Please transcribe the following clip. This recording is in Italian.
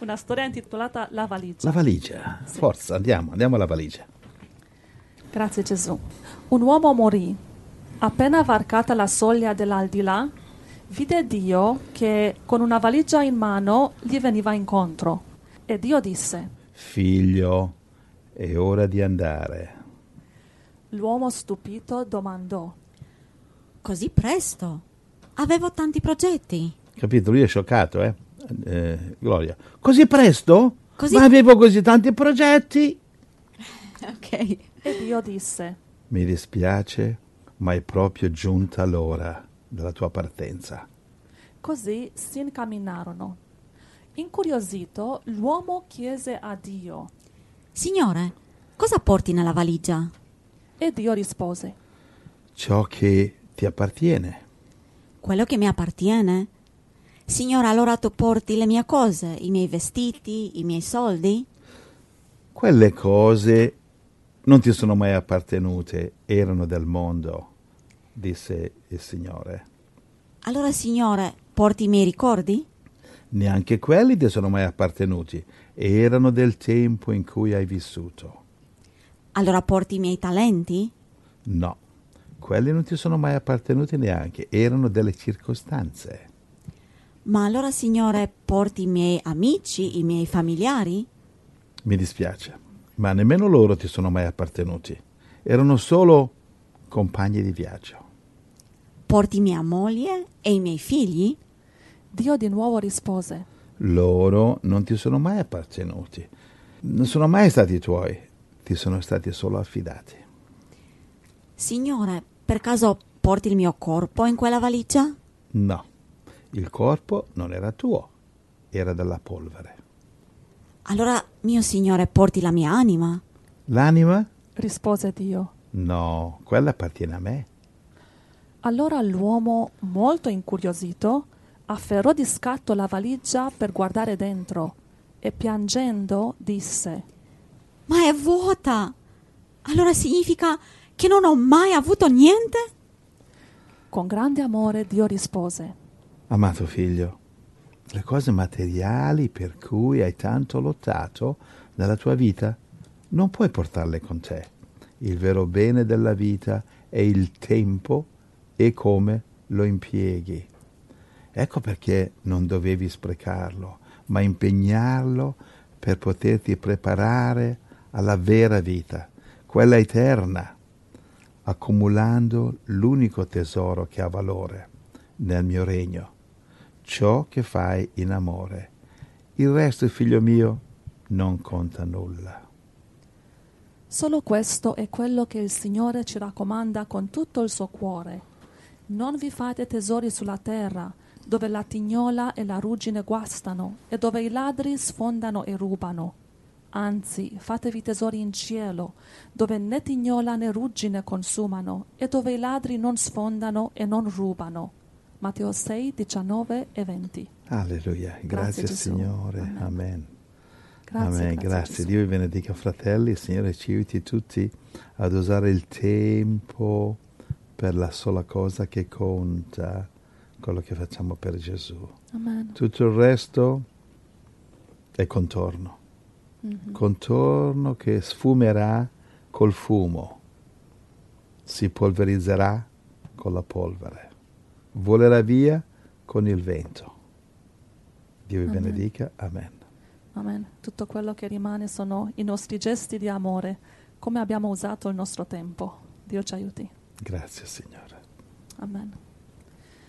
Una storia intitolata La valigia. La valigia. Forza, andiamo, andiamo alla valigia. Grazie Gesù. Un uomo morì. Appena varcata la soglia dell'aldilà, vide Dio che con una valigia in mano gli veniva incontro. E Dio disse, Figlio, è ora di andare. l'uomo stupito domandò, Così presto? Avevo tanti progetti. Capito? Lui è scioccato, eh? Eh, Gloria. Così presto? Così- Ma avevo così tanti progetti. Ok. e Dio disse, Mi dispiace, ma è proprio giunta l'ora della tua partenza. Così si incamminarono. Incuriosito, l'uomo chiese a Dio Signore, cosa porti nella valigia? e Dio rispose, Ciò che ti appartiene. Quello che mi appartiene? Signore, allora tu porti le mie cose, i miei vestiti, i miei soldi? Quelle cose non ti sono mai appartenute, erano del mondo, disse il Signore. Allora, Signore, porti i miei ricordi? Neanche quelli ti sono mai appartenuti, erano del tempo in cui hai vissuto. Allora porti i miei talenti? No, quelli non ti sono mai appartenuti neanche, erano delle circostanze. Ma allora, Signore, porti i miei amici, i miei familiari? Mi dispiace, ma nemmeno loro ti sono mai appartenuti. Erano solo compagni di viaggio. Porti mia moglie e i miei figli? Dio di nuovo rispose, Loro non ti sono mai appartenuti, non sono mai stati tuoi, ti sono stati solo affidati. Signore, per caso porti il mio corpo in quella valigia? No, il corpo non era tuo, era della polvere. Allora, mio Signore, porti la mia anima? L'anima? rispose Dio. No, quella appartiene a me. Allora l'uomo, molto incuriosito, afferrò di scatto la valigia per guardare dentro e piangendo disse, Ma è vuota! Allora significa che non ho mai avuto niente? con grande amore Dio rispose, Amato figlio, le cose materiali per cui hai tanto lottato nella tua vita, non puoi portarle con te. Il vero bene della vita è il tempo e come lo impieghi. Ecco perché non dovevi sprecarlo, ma impegnarlo per poterti preparare alla vera vita, quella eterna, accumulando l'unico tesoro che ha valore nel mio regno, ciò che fai in amore. Il resto, figlio mio, non conta nulla. Solo questo è quello che il Signore ci raccomanda con tutto il suo cuore. Non vi fate tesori sulla terra, dove la tignola e la ruggine guastano e dove i ladri sfondano e rubano. Anzi, fatevi tesori in cielo, dove né tignola né ruggine consumano e dove i ladri non sfondano e non rubano. Matteo 6, 19 e 20. Alleluia, grazie, Gesù. Amen. Amen. Amen. Grazie, Amen. grazie, grazie. Dio vi benedica fratelli, il Signore ci aiuti tutti ad usare il tempo per la sola cosa che conta, quello che facciamo per Gesù. Amen. Tutto il resto è contorno, Mhm. contorno che sfumerà col fumo, si polverizzerà con la polvere, volerà via con il vento. Dio vi Amen. benedica, amen. Amen. Tutto quello che rimane sono i nostri gesti di amore, come abbiamo usato il nostro tempo. Dio ci aiuti. Grazie Signore. Amen.